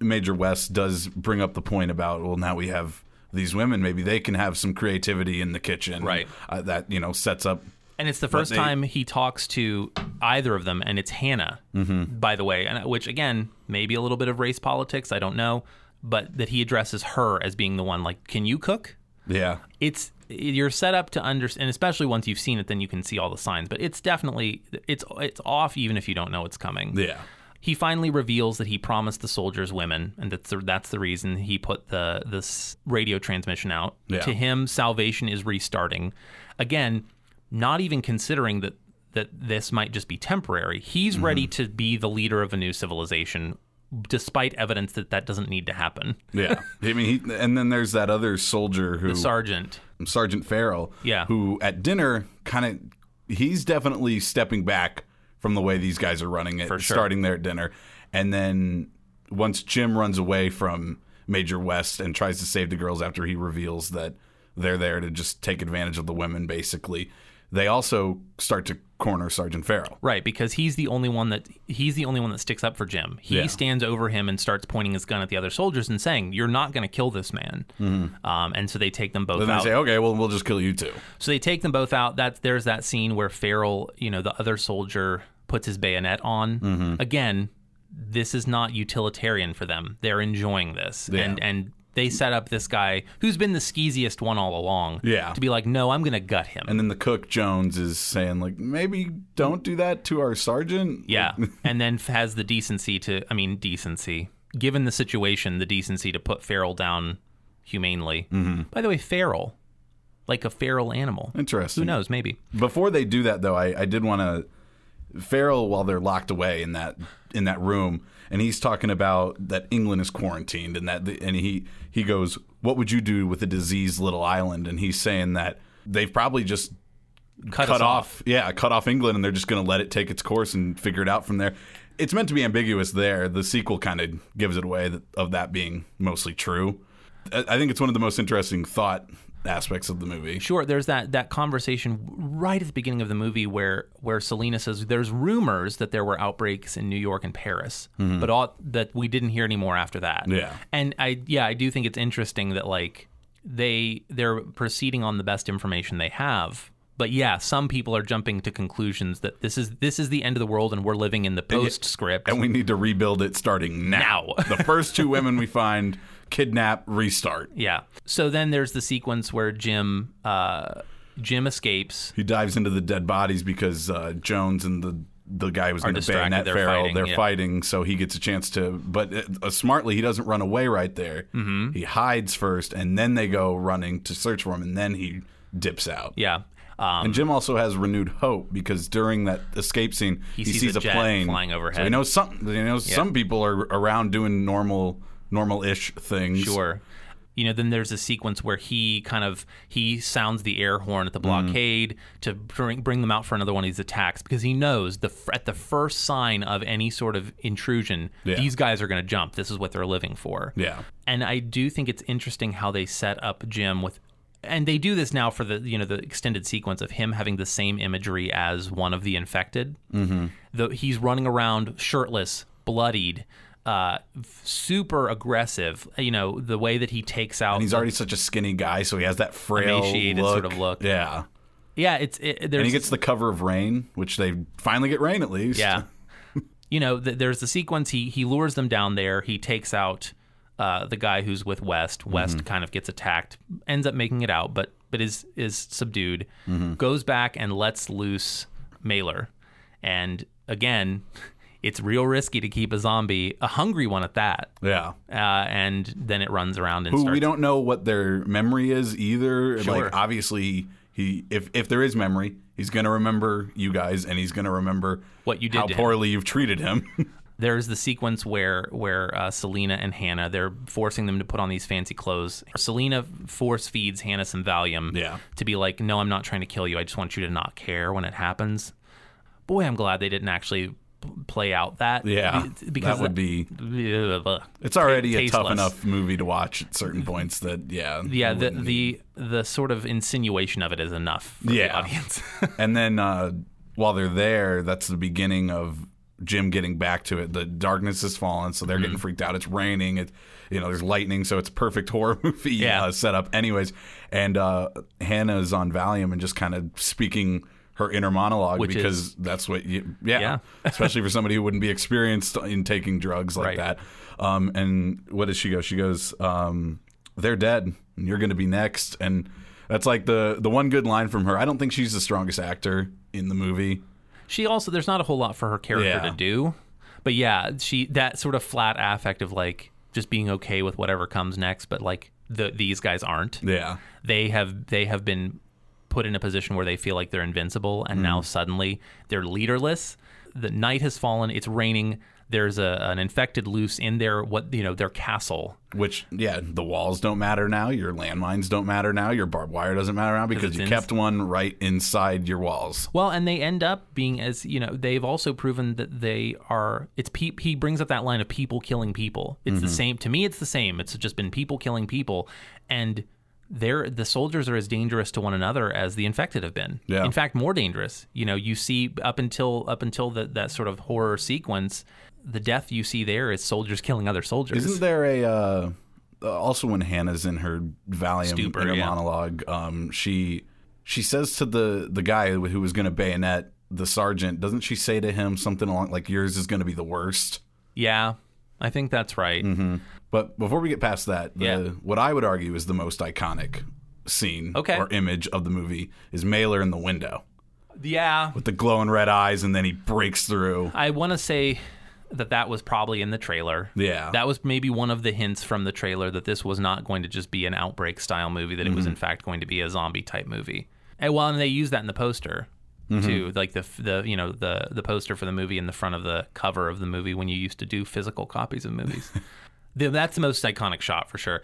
Major West does bring up the point about well, now we have these women. Maybe they can have some creativity in the kitchen. Right. Uh, that you know sets up. and it's the first they- time he talks to either of them, and it's Hannah, Mm-hmm. by the way, and which again maybe a little bit of race politics. I don't know, but that he addresses her as being the one like, can you cook? Yeah. it's you're set up to understand, and especially once you've seen it, then you can see all the signs. But it's definitely it's it's off even if you don't know it's coming. Yeah. He finally reveals that he promised the soldiers women, and that's the, that's the reason he put the this radio transmission out. Yeah. To him, salvation is restarting. Again, not even considering that that this might just be temporary. He's Mm-hmm. ready to be the leader of a new civilization, despite evidence that that doesn't need to happen. Yeah. I mean, he, and then there's that other soldier who the Sergeant. Sergeant Farrell. Yeah. Who at dinner kind of he's definitely stepping back from the way these guys are running it, For sure. starting there at dinner, and then once Jim runs away from Major West and tries to save the girls after he reveals that they're there to just take advantage of the women, basically, they also start to corner Sergeant Farrell. Right, because he's the only one that he's the only one that sticks up for Jim. He Yeah. stands over him and starts pointing his gun at the other soldiers and saying, "You're not going to kill this man." Um, and so they take them both Then they out. say, "Okay, well, we'll just kill you too." So they take them both out. That there's that scene where Farrell, you know, the other soldier puts his bayonet on. Mm-hmm. Again, this is not utilitarian for them. They're enjoying this, Yeah. and and they set up this guy who's been the skeeziest one all along. Yeah. to be like, no, I'm going to gut him. And then the cook Jones is saying, like, maybe don't do that to our sergeant. Yeah, [laughs] and then has the decency to, I mean, decency, given the situation, the decency to put Farrell down humanely. Mm-hmm. By the way, Farrell, like a feral animal. Interesting. Who knows? Maybe. Before they do that, though, I, I did want to Farrell while they're locked away in that in that room, and he's talking about that England is quarantined, and that and he he goes, "What would you do with a diseased little island?" And he's saying that they've probably just Cut, cut us off, yeah, cut off England, and they're just going to let it take its course and figure it out from there. It's meant to be ambiguous there. The sequel kind of gives it away that, of that being mostly true. I think it's one of the most interesting thought aspects of the movie. Sure, there's that that conversation right at the beginning of the movie where where Selena says there's rumors that there were outbreaks in New York and Paris, but all that we didn't hear any more after that. Mm-hmm. Yeah. and I yeah I do think it's interesting that like they they're proceeding on the best information they have. But yeah, some people are jumping to conclusions that this is this is the end of the world and we're living in the postscript. and we need to rebuild it starting now. Now. the first two women we find kidnap, restart. yeah. So then there's the sequence where Jim uh, Jim escapes. He dives into the dead bodies because uh, Jones and the the guy who's Are going to bayonet they're Farrell. fighting, they're yeah. fighting, so he gets a chance to. But uh, smartly, he doesn't run away right there. Mm-hmm. He hides first, and then they go running to search for him, and then he dips out. Yeah. Um, And Jim also has renewed hope because during that escape scene, He he, sees sees, a a, plane flying So overhead. he knows some. He knows some people are around doing normal, normal-ish things. Sure. You know, then there's a sequence where he kind of he sounds the air horn at the blockade to bring bring them out for another one of these attacks because he knows the at the first sign of any sort of intrusion, Yeah. these guys are going to jump. This is what they're living for. Yeah. And I do think it's interesting how they set up Jim with and they do this now for the you know the extended sequence of him having the same imagery as one of the infected. Mm-hmm. The, he's running around shirtless, bloodied, uh, super aggressive. You know the way that he takes out. And he's already such a skinny guy, so he has that frail Emaciated look. sort of look. Yeah. yeah. It's it, there's And he gets the cover of Rain, which they finally get Rain at least. Yeah. [laughs] you know, th- there's the sequence. He he lures them down there. He takes out uh, the guy who's with West. West kind of gets attacked, ends up making it out, but but is is subdued. Goes back and lets loose Mailer, and again. It's real risky to keep a zombie, a hungry one at that, Yeah. uh, and then it runs around and Who starts. we don't know what their memory is either. Sure. Like obviously he if if there is memory, he's gonna remember you guys and he's gonna remember What you did how to poorly you've treated him. [laughs] There's the sequence where where uh, Selena and Hannah they're forcing them to put on these fancy clothes. Selena force feeds Hannah some Valium Yeah. to be like, "No, I'm not trying to kill you. I just want you to not care when it happens." Boy, I'm glad they didn't actually play out that. yeah. because that would be [laughs] it's already a tough enough movie to watch at certain points that yeah. Yeah, the the the sort of insinuation of it is enough for the Yeah. audience. [laughs] and then uh, while they're there, that's the beginning of Jim getting back to it. The darkness has fallen, so they're Mm-hmm. getting freaked out. It's raining. It, you know, there's lightning, so it's perfect horror [laughs] movie Yeah. uh, setup. Anyways, and uh, Hannah is on Valium and just kind of speaking her inner monologue Which because is- that's what you, yeah, Yeah. [laughs] especially for somebody who wouldn't be experienced in taking drugs like Right. that. Um, and what does she go? She goes, um, "They're dead, and you're going to be next." And that's like the the one good line from her. I don't think she's the strongest actor in the movie. She also there's not a whole lot for her character Yeah. to do, but yeah, she that sort of flat affect of like just being okay with whatever comes next, but like the these guys aren't. Yeah, They have they have been put in a position where they feel like they're invincible, and now suddenly they're leaderless. The night has fallen. It's raining. There's a, an infected loose in their what you know their castle. which yeah, the walls don't matter now. Your landmines don't matter now. Your barbed wire doesn't matter now because you in- kept one right inside your walls. Well, and they end up being as you know they've also proven that they are. It's pe- he brings up that line of people killing people. It's Mm-hmm. the same to me. It's the same. It's just been people killing people, and they're the soldiers are as dangerous to one another as the infected have been. Yeah. In fact, more dangerous. You know, you see up until up until the, that sort of horror sequence, the death you see there is soldiers killing other soldiers. Isn't there a uh, also when Hannah's in her Valium Stupor, inner yeah. monologue, um, she she says to the the guy who was going to bayonet the sergeant, doesn't she say to him something along like yours is going to be the worst? yeah, I think that's right. But before we get past that, the, Yeah. what I would argue is the most iconic scene Okay. or image of the movie is Mailer in the window Yeah, with the glowing red eyes, and then he breaks through. I want to say that that was probably in the trailer. Yeah. That was maybe one of the hints from the trailer that this was not going to just be an outbreak style movie, that it Mm-hmm. was in fact going to be a zombie type movie. And well, and they used that in the poster Mm-hmm. too, like the the you know the the poster for the movie in the front of the cover of the movie when you used to do physical copies of movies. [laughs] The- That's the most iconic shot for sure.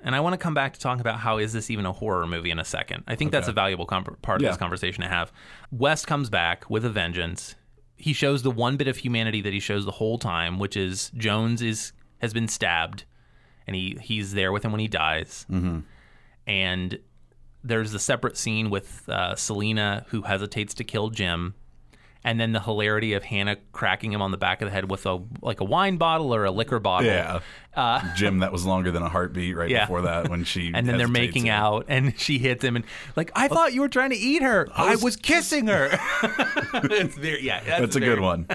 And I want to come back to talking about how is this even a horror movie in a second. I think that's a valuable com- part of Yeah. this conversation to have. West comes back with a vengeance. He shows the one bit of humanity that he shows the whole time, which is Jones is has been stabbed, and he he's there with him when he dies. Mm-hmm. And there's a separate scene with uh, Selena who hesitates to kill Jim, and then the hilarity of Hannah cracking him on the back of the head with a like a wine bottle or a liquor bottle. Yeah, Jim, that was longer than a heartbeat right Uh, [laughs] Yeah. before that when she [laughs] And then they're making and- out, and [laughs] she hits him, and like, I thought you were trying to eat her. I was, kissing her. very, yeah, that's, That's a very- good one.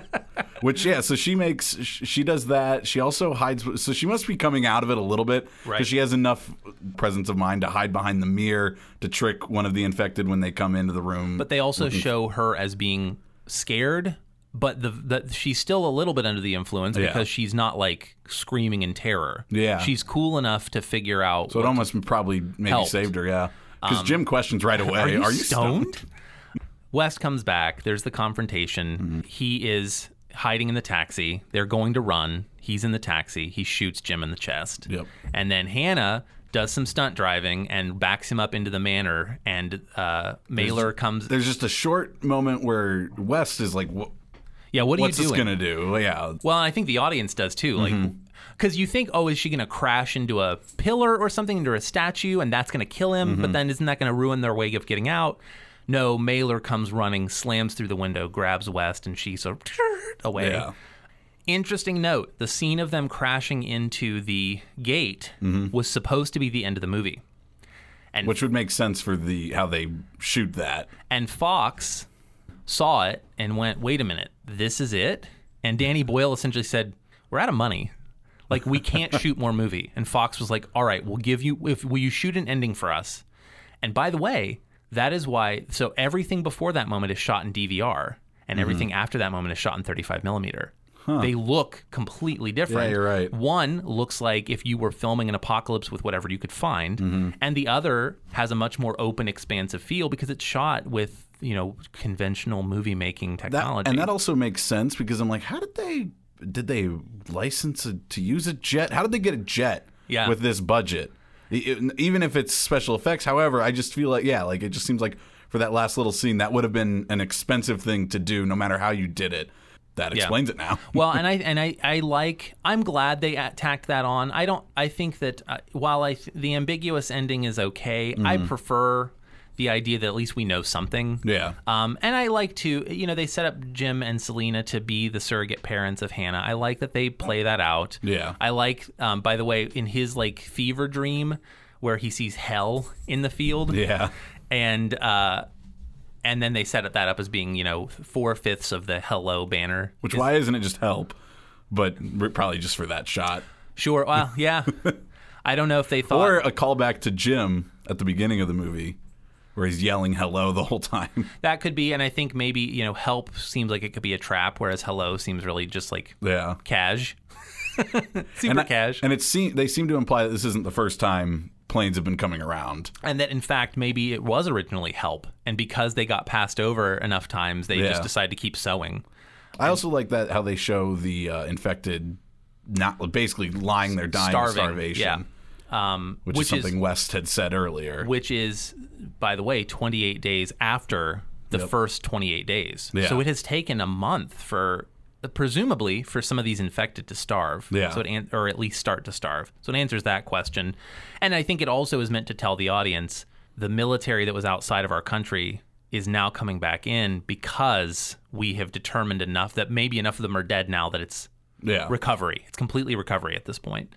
Which yeah, so she makes she does that. She also hides. So she must be coming out of it a little bit because Right. she has enough presence of mind to hide behind the mirror to trick one of the infected when they come into the room. But they also show her as being scared but the, the she's still a little bit under the influence Yeah. because she's not like screaming in terror. Yeah. she's cool enough to figure out. So it almost probably maybe Helped. saved her, yeah. Because Jim questions right [laughs] away. Are you, stoned? West comes back. There's the confrontation. Mm-hmm. He is hiding in the taxi. They're going to run. He's in the taxi. He shoots Jim in the chest. Yep. And then Hannah does some stunt driving and backs him up into the manor. And uh, Mailer comes. There's just a short moment where West is like, Yeah, what are "What's you this gonna do?" Yeah, Well, I think the audience does too. Like, Mm-hmm. because you think, oh, is she going to crash into a pillar or something, into a statue, and that's going to kill him? Mm-hmm. But then isn't that going to ruin their way of getting out? No, Mailer comes running, slams through the window, grabs West, and she sort of away. yeah, Interesting note: the scene of them crashing into the gate Mm-hmm. was supposed to be the end of the movie, and which would make sense for the how they shoot that. and Fox saw it and went, "Wait a minute, this is it." And Danny Boyle essentially said, "We're out of money. Like we can't [laughs] shoot more movie." And Fox was like, "All right, we'll give you if will you shoot an ending for us?" And by the way, that is why so everything before that moment is shot in DVR and everything after that moment is shot in 35 millimeter. They look completely different. Yeah, you're right. One looks like if you were filming an apocalypse with whatever you could find, Mm-hmm. and the other has a much more open, expansive feel because it's shot with you know conventional movie making That technology. and that also makes sense because I'm like, how did they did they license a, to use a jet? How did they get a jet Yeah. with this budget? Even if it's special effects, however, I just feel like yeah, like it just seems like for that last little scene that would have been an expensive thing to do, no matter how you did it. That explains it now. well, and [laughs] I and I, I like. I'm glad they tacked that on. I don't. I think that uh, while I th- the ambiguous ending is okay, I prefer the idea that at least we know something. Yeah. Um, and I like to, you know, they set up Jim and Selena to be the surrogate parents of Hannah. I like that they play that out. Yeah. I like, um, by the way, in his like fever dream where he sees hell in the field. Yeah. And uh, and then they set that up as being, you know, four fifths of the hello banner. Which why isn't it just help? But probably just for that shot. Sure. Well, [laughs] yeah. I don't know if they thought. Or a callback to Jim at the beginning of the movie where he's yelling hello the whole time. [laughs] that could be, and I think maybe you know, help seems like it could be a trap, whereas hello seems really just like Yeah. cash, [laughs] super And, I- cash, and it seem, they seem to imply that this isn't the first time planes have been coming around. and that in fact maybe it was originally help, and because they got passed over enough times, they Yeah. just decided to keep sewing. I also like that how they show the uh, infected not basically lying there dying Starving, of starvation. yeah. Um, Which, is something West had said earlier. which is, by the way, 28 days after the Yep. first 28 days. Yeah. So it has taken a month for, presumably, for some of these infected to starve. Yeah. So it an- or at least start to starve. So it answers that question, and I think it also is meant to tell the audience the military that was outside of our country is now coming back in because we have determined enough that maybe enough of them are dead now that it's yeah. recovery. It's completely recovery at this point.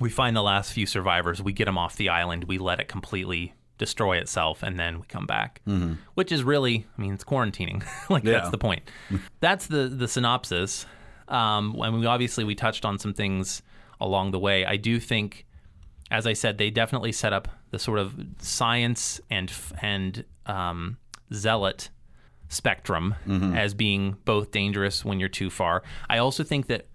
We find the last few survivors, we get them off the island, we let it completely destroy itself, and then we come back. Mm-hmm. Which is really, I mean, it's quarantining. [laughs] like Yeah. that's the point. [laughs] that's the the synopsis. Um, and we obviously we touched on some things along the way. I do think, as I said, they definitely set up the sort of science and and um, zealot spectrum as being both dangerous when you're too far. I also think that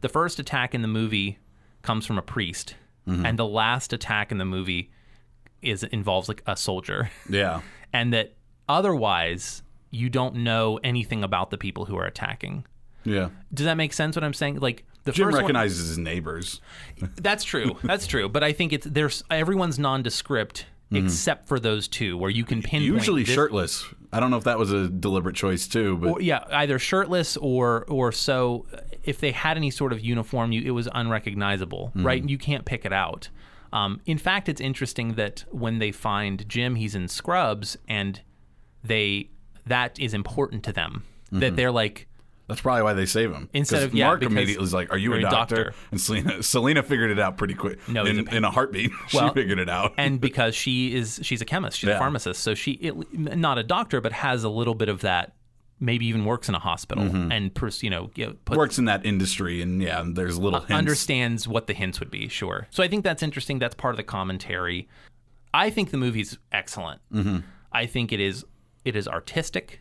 the first attack in the movie comes from a priest, and the last attack in the movie is involves like a soldier, [laughs] yeah. and that otherwise you don't know anything about the people who are attacking. Yeah. Does that make sense? What I'm saying, like the Jim first one- recognizes his neighbors. [laughs] that's true. That's true. But I think it's there's everyone's nondescript mm-hmm. except for those two, where you can pinpoint Usually this- shirtless. I don't know if that was a deliberate choice too, but or, yeah, either shirtless or or so. If they had any sort of uniform, you, it was unrecognizable, mm-hmm. right? You can't pick it out. Um, in fact, it's interesting that when they find Jim, he's in scrubs, and they that is important to them. That they're like, that's probably why they save him. Instead of- yeah, Mark immediately is like, "Are you a doctor?" doctor. And Selena, Selena figured it out pretty quick. No, in, a- in a heartbeat, [laughs] Well, she figured it out. and [laughs] because she is she's a chemist, she's a pharmacist, so she it, not a doctor, but has a little bit of that. Maybe even works in a hospital and pers- you know, you know, put, Works in that industry, and yeah, there's little hints. understands what the hints would be. Sure. So I think that's interesting. That's part of the commentary. I think the movie's excellent. Mm-hmm. I think it is it is artistic.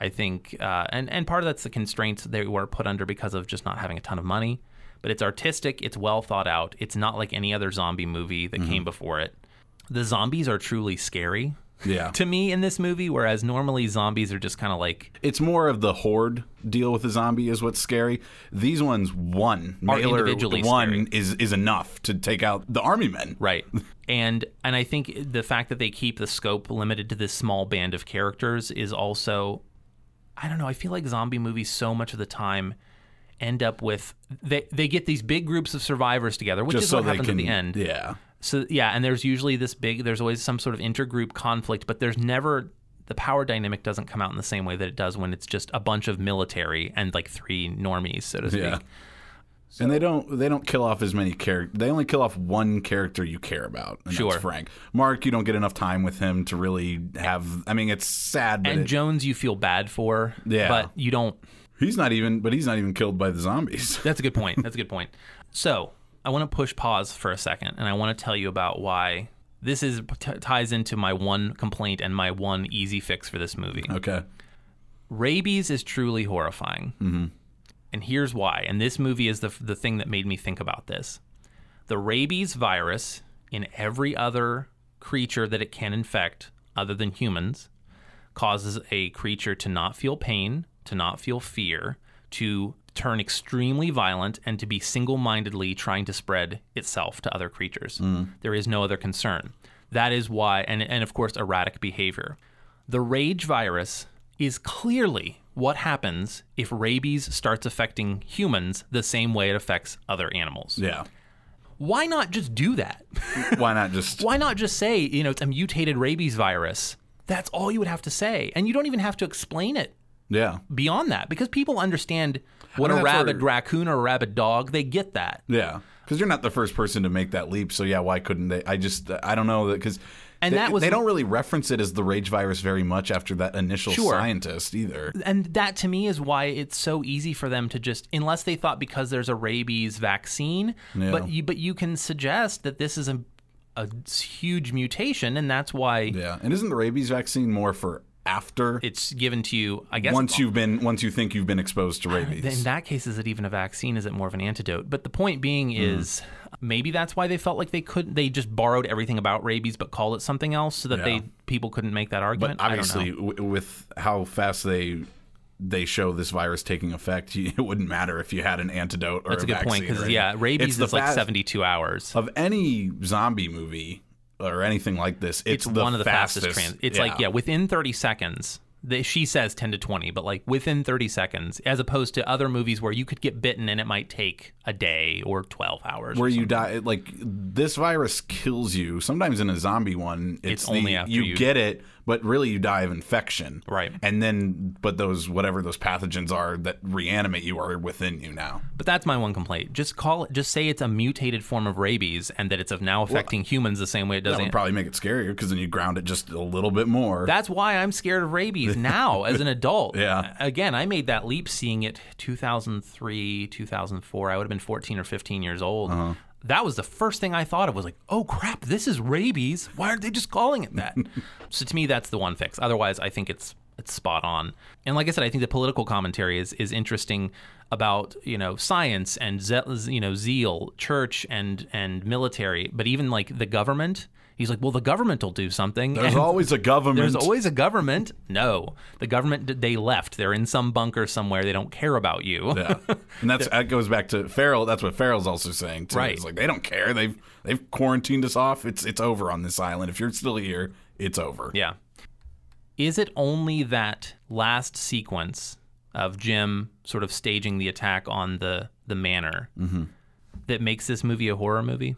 I think, uh, and and part of that's the constraints they were put under because of just not having a ton of money. But it's artistic. It's well thought out. It's not like any other zombie movie that came before it. The zombies are truly scary Yeah. [laughs] to me in this movie, whereas normally zombies are just kind of like It's more of the horde deal with the zombie is what's scary. These ones, one male individually one scary. is is enough to take out the army men. Right. [laughs] And and I think the fact that they keep the scope limited to this small band of characters is also I don't know, I feel like zombie movies so much of the time end up with they they get these big groups of survivors together, which Just is so what happens can. at the end. Yeah. So yeah, and there's usually this big there's always some sort of intergroup conflict, but there's never the power dynamic doesn't come out in the same way that it does when it's just a bunch of military and like three normies, so to speak. Yeah. And they don't they don't kill off as many characters. They only kill off one character you care about, and Sure. that's Frank. Mark, you don't get enough time with him to really have. I mean, it's sad, but And it- Jones you feel bad for, Yeah. but you don't he's not even. But he's not even killed by the zombies. That's a good [laughs] point. That's a good point. So I want to push pause for a second, and I want to tell you about why this is t- ties into my one complaint and my one easy fix for this movie. Okay. Rabies is truly horrifying, mm-hmm. and here's why. And this movie is the the thing that made me think about this. The rabies virus in every other creature that it can infect, other than humans, causes a creature to not feel pain, to not feel fear, to turn extremely violent, and to be single mindedly trying to spread itself to other creatures. Hmm. There is no other concern. That is why, and, and of course, erratic behavior. The rage virus is clearly what happens if rabies starts affecting humans the same way it affects other animals. Yeah. Why not just do that? [laughs] Why not just? Why not just say, you know, it's a mutated rabies virus? That's all you would have to say. And you don't even have to explain it Yeah. beyond that because people understand what I mean, a rabid where- raccoon or a rabid dog, they get that. Yeah. Because you're not the first person to make that leap, so yeah, why couldn't they? I just I don't know that because And they, that was- they don't really reference it as the rage virus very much after that initial Sure. scientist either. And that to me is why it's so easy for them to just unless they thought because there's a rabies vaccine, Yeah. but you but you can suggest that this is a a huge mutation and that's why Yeah, and isn't the rabies vaccine more for after it's given to you, I guess once you've been once you think you've been exposed to rabies? in that case, is it even a vaccine? Is it more of an antidote? But the point being Hmm. is maybe that's why they felt like they couldn't. They just borrowed everything about rabies, but called it something else, so that Yeah. they people couldn't make that but argument. I don't obviously, w- with how fast they they show this virus taking effect, [laughs] it wouldn't matter if you had an antidote or that's a good point because yeah, rabies It's is like seventy two hours. of any zombie movie or anything like this. It's, It's the one of the fastest. fastest. trans. It's like yeah, within thirty seconds. They, she says 10 to 20, but like within 30 seconds, as opposed to other movies where you could get bitten and it might take a day or 12 hours. where you die like this virus kills you sometimes in a zombie one it's, It's the- only after you, you- get it but really you die of infection Right. and then but those whatever those pathogens are that reanimate you are within you now But that's my one complaint. Just call it. Just say it's a mutated form of rabies, and that it's of now affecting humans the same way it does. that would an- probably make it scarier because then you ground it just a little bit more That's why I'm scared of rabies [laughs] now as an adult. Yeah. Again, I made that leap seeing it 2003, 2004. I would have been 14 or 15 years old. Uh-huh. That was the first thing I thought of was like, oh crap, this is rabies. Why aren't they just calling it that? [laughs] so to me, that's the one fix. Otherwise, I think it's it's spot on. And like I said, I think the political commentary is is interesting about you know science and ze- you know zeal, church and and military, but even like the government. He's like, well, the government will do something. there's And- always a government there's always a government. No, the government they left. They're in some bunker somewhere. They don't care about you. yeah [laughs] and that's that goes back to Farrell that's what Farrell's also saying too Right. it's like they don't care they've they've quarantined us off it's it's over on this island if you're still here it's over Yeah. Is it only that last sequence of Jim sort of staging the attack on the the manor mm-hmm. that makes this movie a horror movie?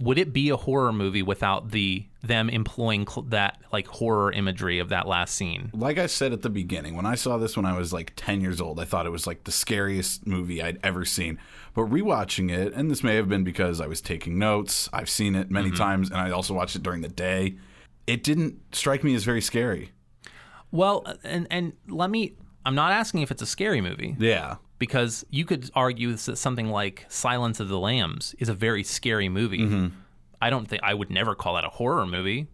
Would it be a horror movie without the them employing cl- that like horror imagery of that last scene? like I said at the beginning, when I saw this when I was like 10 years old, I thought it was like the scariest movie I'd ever seen. But rewatching it, and this may have been because I was taking notes, I've seen it many mm-hmm. times, and I also watched it during the day. It didn't strike me as very scary. Well, and and let me. I'm not asking if it's a scary movie. Yeah. Because you could argue that something like Silence of the Lambs is a very scary movie. I don't think I would never call that a horror movie.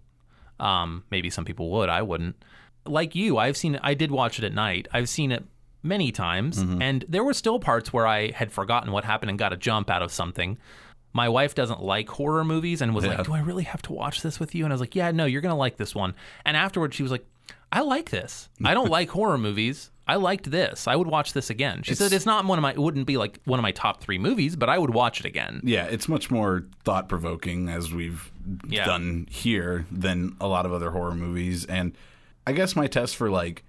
Um, maybe some people would. I wouldn't. like you, I've seen. I did watch it at night. I've seen it many times, Mm-hmm. and there were still parts where I had forgotten what happened and got a jump out of something. My wife doesn't like horror movies and was Yeah. like, "Do I really have to watch this with you?" And I was like, "Yeah, no, you're gonna like this one." And afterwards, she was like, "I like this. I don't [laughs] like horror movies." I liked this. I would watch this again. She said it's not one of my. It wouldn't be like one of my top three movies, but I would watch it again. Yeah, it's much more thought provoking as we've Yeah. done here than a lot of other horror movies. And I guess my test for like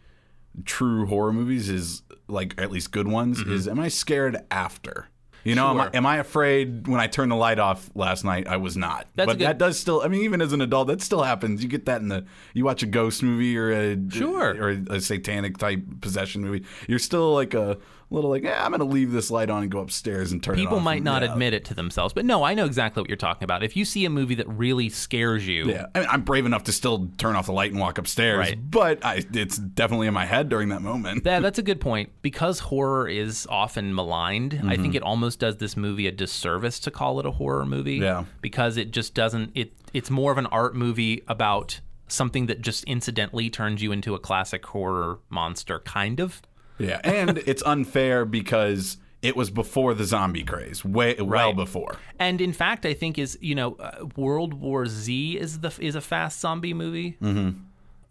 true horror movies is like at least good ones mm-hmm. is am I scared after? You know, am, I. Am I afraid when I turned the light off last night? I was not. That's but good- that does still. I mean, even as an adult, that still happens. You get that in the. You watch a ghost movie or a Sure. or a satanic type possession movie. You're still like a little like, yeah, I'm gonna leave this light on and go upstairs and turn it People might not Yeah. admit it to themselves, but no, I know exactly what you're talking about. If you see a movie that really scares you, Yeah, I mean, I'm brave enough to still turn off the light and walk upstairs, Right. but I, it's definitely in my head during that moment. That, [laughs] that's a good point. Because horror is often maligned, I Mm-hmm. think it almost does this movie a disservice to call it a horror movie. Yeah. Because it just doesn't. It it's more of an art movie about something that just incidentally turns you into a classic horror monster, kind of. Yeah, and [laughs] it's unfair because it was before the zombie craze, way well Right. before. And in fact, I think is you know uh, World War Z is the is a fast zombie movie.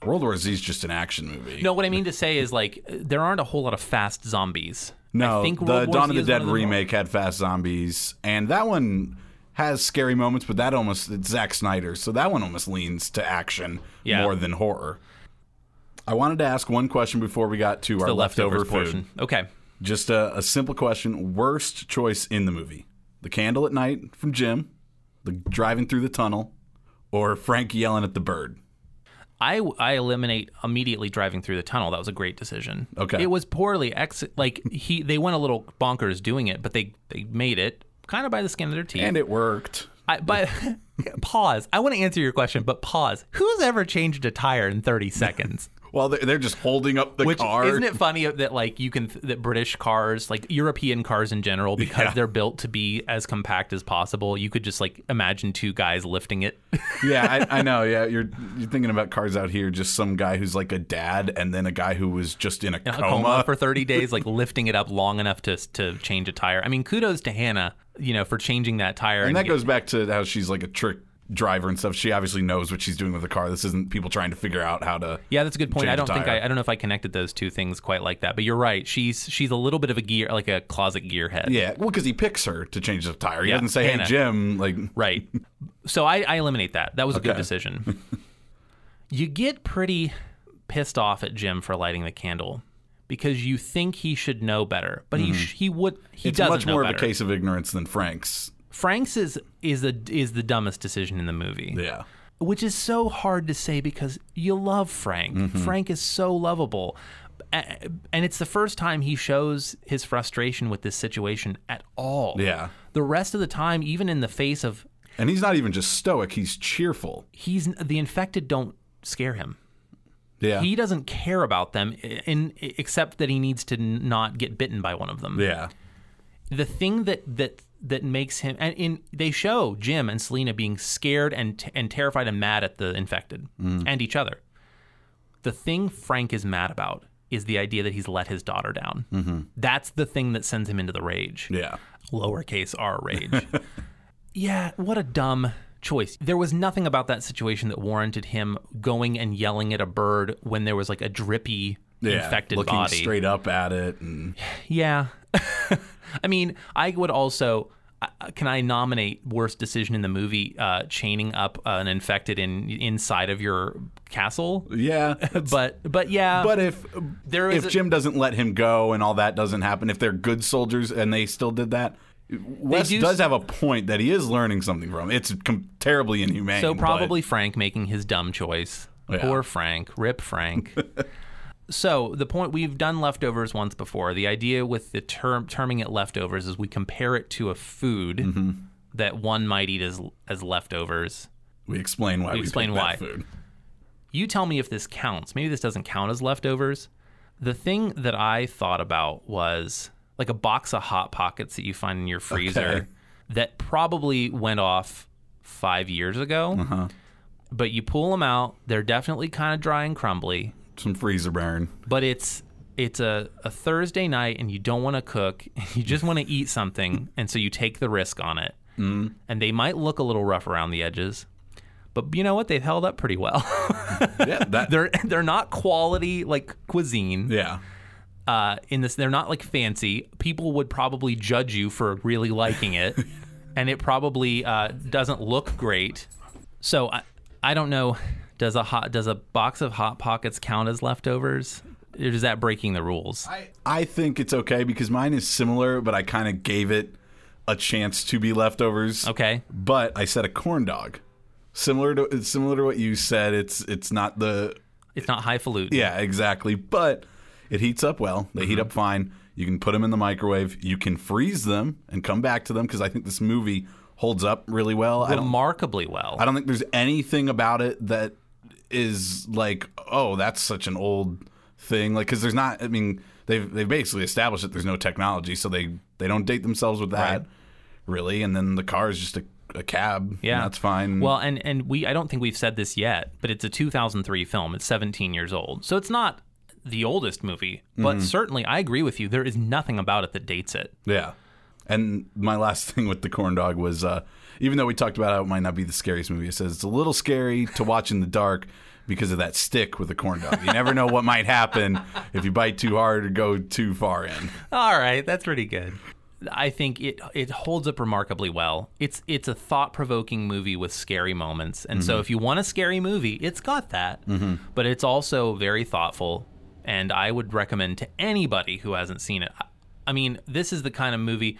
World War Z is just an action movie. No, what I mean to say is like there aren't a whole lot of fast zombies. no, I think the War Dawn Z of the Dead more- remake had fast zombies, and that one has scary moments, but that almost it's Zack Snyder, so that one almost leans to action Yeah. more than horror. I wanted to ask one question before we got to our leftover leftovers food. portion. Okay. Just a, a simple question. Worst choice in the movie? The candle at night from Jim, the driving through the tunnel, or Frank yelling at the bird? I, I eliminate immediately driving through the tunnel. That was a great decision. Okay. It was poorly ex like he they went a little bonkers doing it, but they they made it kind of by the skin of their teeth. And it worked. I, but [laughs] pause. I want to answer your question, but pause. Who's ever changed a tire in 30 seconds? Well, they're, they're just holding up the Which car. isn't it funny that like you can that British cars, like European cars in general, [laughs] because Yeah. they're built to be as compact as possible, you could just like imagine two guys lifting it. [laughs] yeah, I, I know. Yeah, you're you're thinking about cars out here. Just some guy who's like a dad, and then a guy who was just in a a coma. coma for 30 [laughs] days, like lifting it up long enough to to change a tire. I mean, kudos to Hannah, you know, for changing that tire. and that get- goes back to how she's like a trick driver and stuff. She obviously knows what she's doing with the car. This isn't people trying to figure out how to. Yeah, that's a good point. I don't think. I, I don't know if I connected those two things quite like that, but you're right. She's she's a little bit of a gear, like a closet gearhead. Yeah, well, because he picks her to change the tire. He Yeah, doesn't say, Hannah. "Hey, Jim," like. Right. So I, I eliminate that. That was a good decision. [laughs] you get pretty pissed off at Jim for lighting the candle because you think he should know better, but he sh- he would he Mm-hmm. It's doesn't much more of a case of ignorance than Frank's. Frank's is is the is the dumbest decision in the movie. Yeah. which is so hard to say because you love Frank. Mm-hmm. Frank is so lovable. And it's the first time he shows his frustration with this situation at all. Yeah. The rest of the time, even in the face of And he's not even just stoic, he's cheerful. he's the infected don't scare him. Yeah. He doesn't care about them in, except that he needs to not get bitten by one of them. yeah. The thing that that that makes him and in they show Jim and Selena being scared and and terrified and mad at the infected and each other. The thing Frank is mad about is the idea that he's let his daughter down. Mm-hmm. That's the thing that sends him into the rage Yeah. lowercase r rage. [laughs] yeah, what a dumb choice. There was nothing about that situation that warranted him going and yelling at a bird when there was like a drippy Yeah. infected Looking body. straight up at it and Yeah. [laughs] I mean, I would also uh, can I nominate worst decision in the movie uh, chaining up an infected in inside of your castle? yeah. [laughs] But but yeah, But if There is if a- Jim doesn't let him go and all that doesn't happen, if they're good soldiers and they still did that, West do does have a point that he is learning something from. It's com- terribly inhumane. So but- probably Frank making his dumb choice. Yeah. Poor Frank. Rip Frank. [laughs] so the point we've done leftovers once before. The idea with the term terming it leftovers is we compare it to a food Mm-hmm. that one might eat as as leftovers. we explain why we, explain why. that food. You tell me if this counts. Maybe this doesn't count as leftovers. The thing that I thought about was like a box of hot pockets that you find in your freezer Okay. that probably went off five years ago. Uh-huh. But you pull them out, they're definitely kind of dry and crumbly. Some freezer burn. but it's it's a, a Thursday night and you don't want to cook, [laughs] you just want to eat something, and so you take the risk on it. Mm. And they might look a little rough around the edges, but you know what? They've held up pretty well. [laughs] Yeah, that. [laughs] they're they're not quality like cuisine. yeah, Uh, in this, they're not like fancy. People would probably judge you for really liking it, and it probably uh, doesn't look great. So I, I don't know. Does a hot does a box of hot pockets count as leftovers? Or is that breaking the rules? I I think it's okay because mine is similar, but I kind of gave it a chance to be leftovers. Okay. but I said a corn dog. Similar to similar to what you said, it's it's not the It's not highfalutin. yeah exactly, but it heats up well. They Mm-hmm. heat up fine. You can put them in the microwave. You can freeze them and come back to them because I think this movie holds up really well. I don't remarkably well. I don't think there's anything about it that is like, oh, that's such an old thing. Like, because there's not. I mean, they've they've basically established that there's no technology, so they they don't date themselves with that, Right. really. And then the car is just a, a cab. and Yeah, that's fine. Well, and and we I don't think we've said this yet, but it's a 2003 film. It's 17 years old, so it's not the oldest movie. But Mm-hmm. certainly, I agree with you. There is nothing about it that dates it. yeah. And my last [laughs] thing with the corn dog was, uh, even though we talked about how it might not be the scariest movie, it says it's a little scary to watch in the dark because of that stick with the corn dog. You never know what might happen if you bite too hard or go too far in. All right, that's pretty good. I think it it holds up remarkably well. It's it's a thought provoking movie with scary moments, and so mm-hmm. if you want a scary movie, it's got that. Mm-hmm. But it's also very thoughtful, and I would recommend to anybody who hasn't seen it. I- I mean, this is the kind of movie.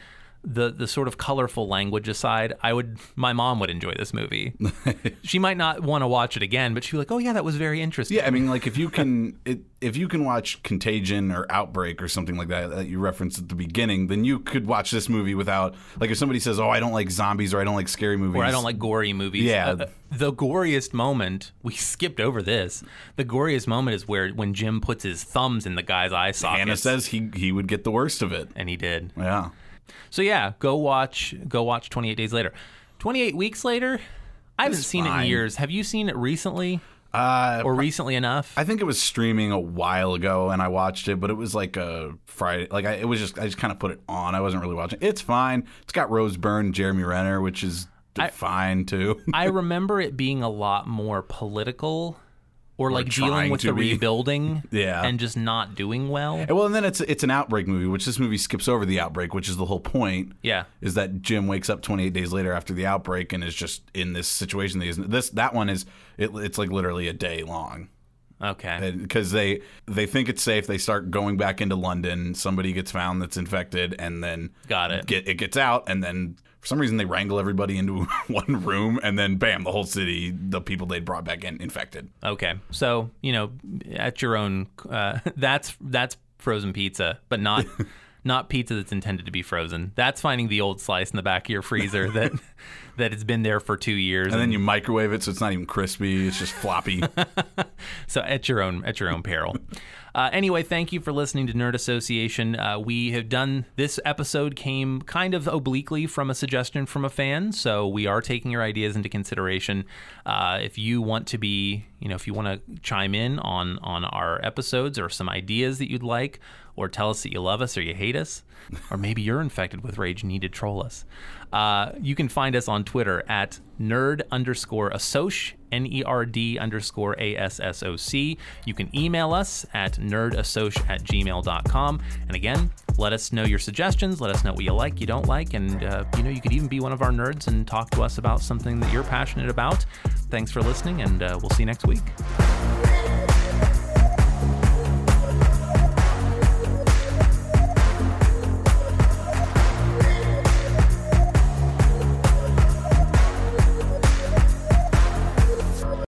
The, the sort of colorful language aside, I would my mom would enjoy this movie. [laughs] she might not want to watch it again, but she'd be like, "Oh yeah, that was very interesting." Yeah, I mean, like if you can, it, if you can watch Contagion or Outbreak or something like that that you referenced at the beginning, then you could watch this movie without, like, if somebody says, "Oh, I don't like zombies" or "I don't like scary movies," or I don't like gory movies. Yeah. Uh, the goriest moment, we skipped over this. The goriest moment is where when Jim puts his thumbs in the guy's eye sockets. Hannah says he he would get the worst of it. and he did. Yeah, So yeah, go watch go watch 28 Days Later. 28 weeks later? I haven't seen it in years. Have you seen it recently uh, or recently enough? I think it was streaming a while ago, and I watched it, but it was like a Friday. Like I, it was just I just kind of put it on. I wasn't really watching. It's fine. It's got Rose Byrne, Jeremy Renner, which is fine too. I [laughs] remember it being a lot more political or like dealing with the be. rebuilding [laughs] Yeah. and just not doing well. well, and then it's it's an outbreak movie, which this movie skips over the outbreak, which is the whole point. Yeah. is that Jim wakes up 28 days later after the outbreak and is just in this situation. That he's, this that one is it, it's like literally a day long Okay. because they they think it's safe. They start going back into London. Somebody gets found that's infected, and then Got it. Get it gets out, and then for some reason they wrangle everybody into [laughs] one room, and then bam, the whole city, the people they'd brought back in, infected. Okay, so you know, at your own, uh, [laughs] that's that's frozen pizza, but not [laughs] not pizza that's intended to be frozen. That's finding the old slice in the back of your freezer [laughs] that that has been there for two years, And then you microwave it, so it's not even crispy; it's just floppy. [laughs] so at your own at your own peril. Uh, anyway, thank you for listening to Nerd Association. Uh, we have done this episode came kind of obliquely from a suggestion from a fan, so we are taking your ideas into consideration. Uh, if you want to be, you know, if you want to chime in on on our episodes or some ideas that you'd like, or tell us that you love us or you hate us, or maybe you're infected with rage and need to troll us, uh, you can find us on Twitter at nerd underscore assoc, N E R D underscore A S S O C. You can email us at nerdassoc at gmail.com. And again, let us know your suggestions. Let us know what you like, you don't like. And, uh, you know, you could even be one of our nerds and talk to us about something that you're passionate about. Thanks for listening, and uh, we'll see you next week.